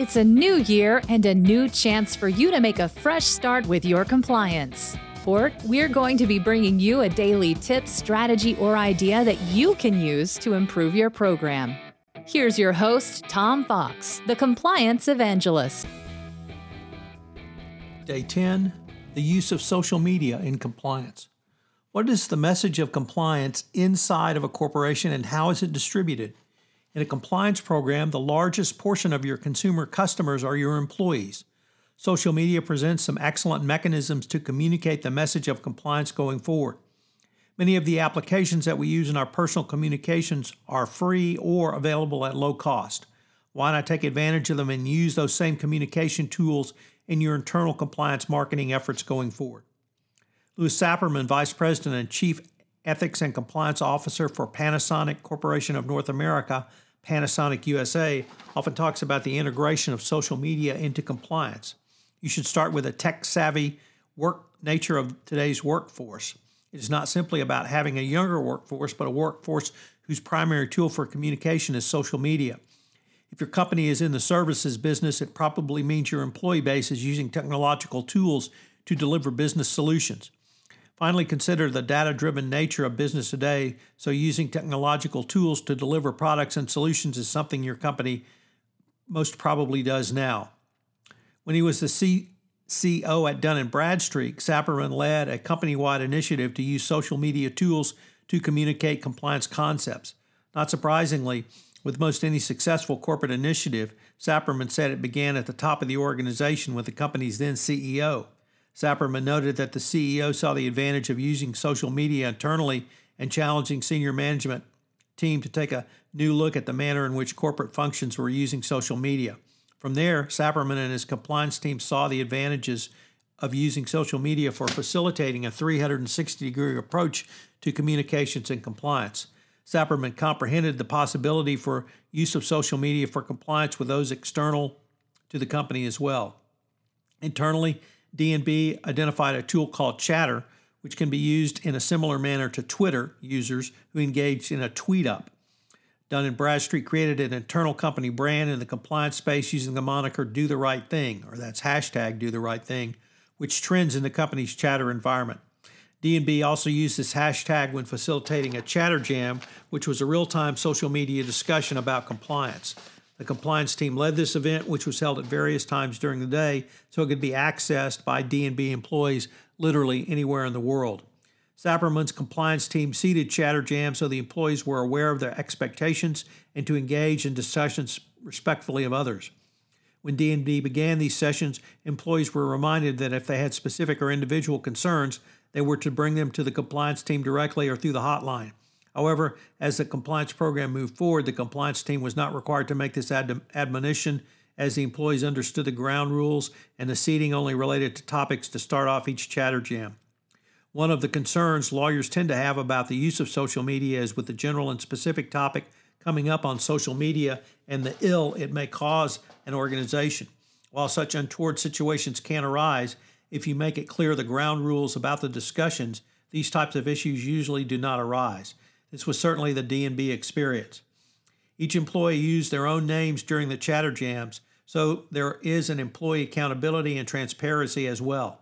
It's a new year and a new chance for you to make a fresh start with your compliance. Fort, we're going to be bringing you a daily tip, strategy, or idea that you can use to improve your program. Here's your host, Tom Fox, the Compliance Evangelist. Day 10 The use of social media in compliance. What is the message of compliance inside of a corporation and how is it distributed? In a compliance program, the largest portion of your consumer customers are your employees. Social media presents some excellent mechanisms to communicate the message of compliance going forward. Many of the applications that we use in our personal communications are free or available at low cost. Why not take advantage of them and use those same communication tools in your internal compliance marketing efforts going forward? Louis Sapirman, Vice President and Chief Ethics and Compliance Officer for Panasonic Corporation of North America, Panasonic USA, often talks about the integration of social media into compliance. You should start with a tech savvy work nature of today's workforce. It is not simply about having a younger workforce, but a workforce whose primary tool for communication is social media. If your company is in the services business, it probably means your employee base is using technological tools to deliver business solutions. Finally, consider the data driven nature of business today, so using technological tools to deliver products and solutions is something your company most probably does now. When he was the CEO at Dun & Bradstreet, Sapirman led a company wide initiative to use social media tools to communicate compliance concepts. Not surprisingly, with most any successful corporate initiative, Sapirman said it began at the top of the organization with the company's then CEO. Sapirman noted that the CEO saw the advantage of using social media internally and challenging senior management team to take a new look at the manner in which corporate functions were using social media. From there, Sapirman and his compliance team saw the advantages of using social media for facilitating a 360 degree approach to communications and compliance. Sapirman comprehended the possibility for use of social media for compliance with those external to the company as well. Internally, D&B identified a tool called Chatter, which can be used in a similar manner to Twitter users who engaged in a tweet up. Dun & Bradstreet created an internal company brand in the compliance space using the moniker Do the Right Thing, or that's hashtag Do the Right Thing, which trends in the company's chatter environment. D&B also used this hashtag when facilitating a chatter jam, which was a real-time social media discussion about compliance. The compliance team led this event, which was held at various times during the day, so it could be accessed by D&B employees literally anywhere in the world. Sapirman's compliance team seeded Chatter Jam so the employees were aware of their expectations and to engage in discussions respectfully of others. When D&B began these sessions, employees were reminded that if they had specific or individual concerns, they were to bring them to the compliance team directly or through the hotline. However, as the compliance program moved forward, the compliance team was not required to make this ad- admonition as the employees understood the ground rules and the seating only related to topics to start off each chatter jam. One of the concerns lawyers tend to have about the use of social media is with the general and specific topic coming up on social media and the ill it may cause an organization. While such untoward situations can arise, if you make it clear the ground rules about the discussions, these types of issues usually do not arise. This was certainly the D&B experience. Each employee used their own names during the chatter jams, so there is an employee accountability and transparency as well.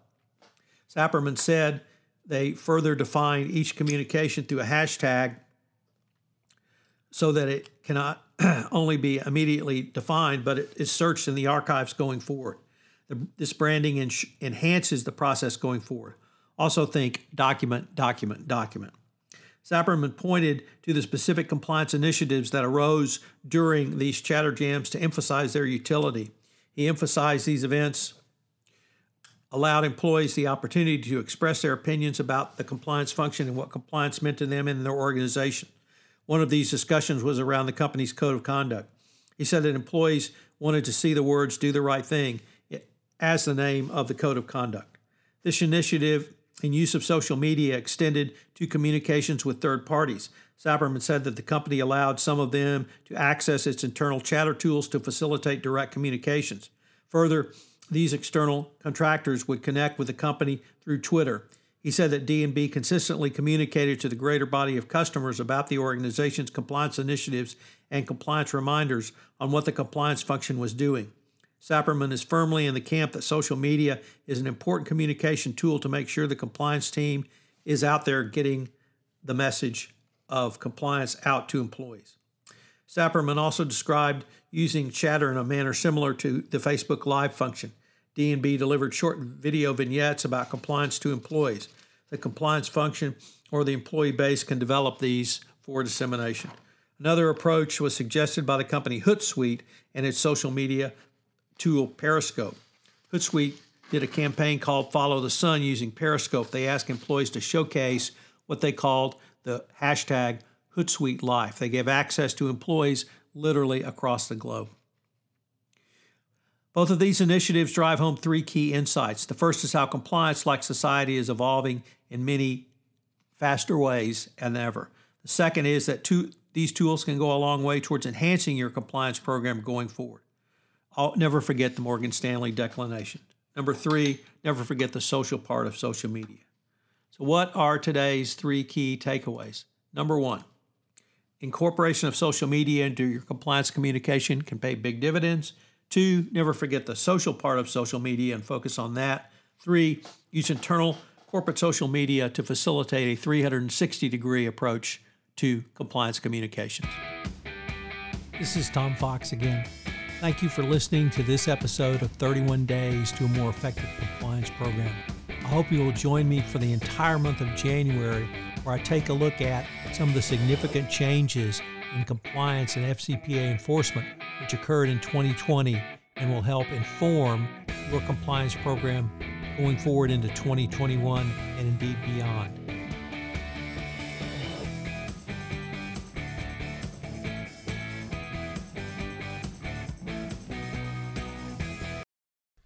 Sapirman said they further defined each communication through a hashtag so that it cannot only be immediately defined, but it is searched in the archives going forward. The, this branding en- enhances the process going forward. Also, think document, document, document. Sapirman pointed to the specific compliance initiatives that arose during these chatter jams to emphasize their utility. He emphasized these events allowed employees the opportunity to express their opinions about the compliance function and what compliance meant to them and their organization. One of these discussions was around the company's code of conduct. He said that employees wanted to see the words do the right thing as the name of the code of conduct. This initiative and use of social media extended to communications with third parties. Sapirman said that the company allowed some of them to access its internal chatter tools to facilitate direct communications. Further, these external contractors would connect with the company through Twitter. He said that D&B consistently communicated to the greater body of customers about the organization's compliance initiatives and compliance reminders on what the compliance function was doing. Sapirman is firmly in the camp that social media is an important communication tool to make sure the compliance team is out there getting the message of compliance out to employees. Sapirman also described using chatter in a manner similar to the Facebook Live function. D&B delivered short video vignettes about compliance to employees. The compliance function or the employee base can develop these for dissemination. Another approach was suggested by the company Hootsuite and its social media tool Periscope. Hootsuite did a campaign called Follow the Sun using Periscope. They asked employees to showcase what they called the hashtag Hootsuite Life. They gave access to employees literally across the globe. Both of these initiatives drive home three key insights. The first is how compliance, like society, is evolving in many faster ways than ever. The second is that two, these tools can go a long way towards enhancing your compliance program going forward. I'll never forget the Morgan Stanley declination. Number three, never forget the social part of social media. So, what are today's three key takeaways? Number one, incorporation of social media into your compliance communication can pay big dividends. Two, never forget the social part of social media and focus on that. Three, use internal corporate social media to facilitate a 360 degree approach to compliance communications. This is Tom Fox again. Thank you for listening to this episode of 31 Days to a More Effective Compliance Program. I hope you will join me for the entire month of January, where I take a look at some of the significant changes in compliance and FCPA enforcement which occurred in 2020 and will help inform your compliance program going forward into 2021 and indeed beyond.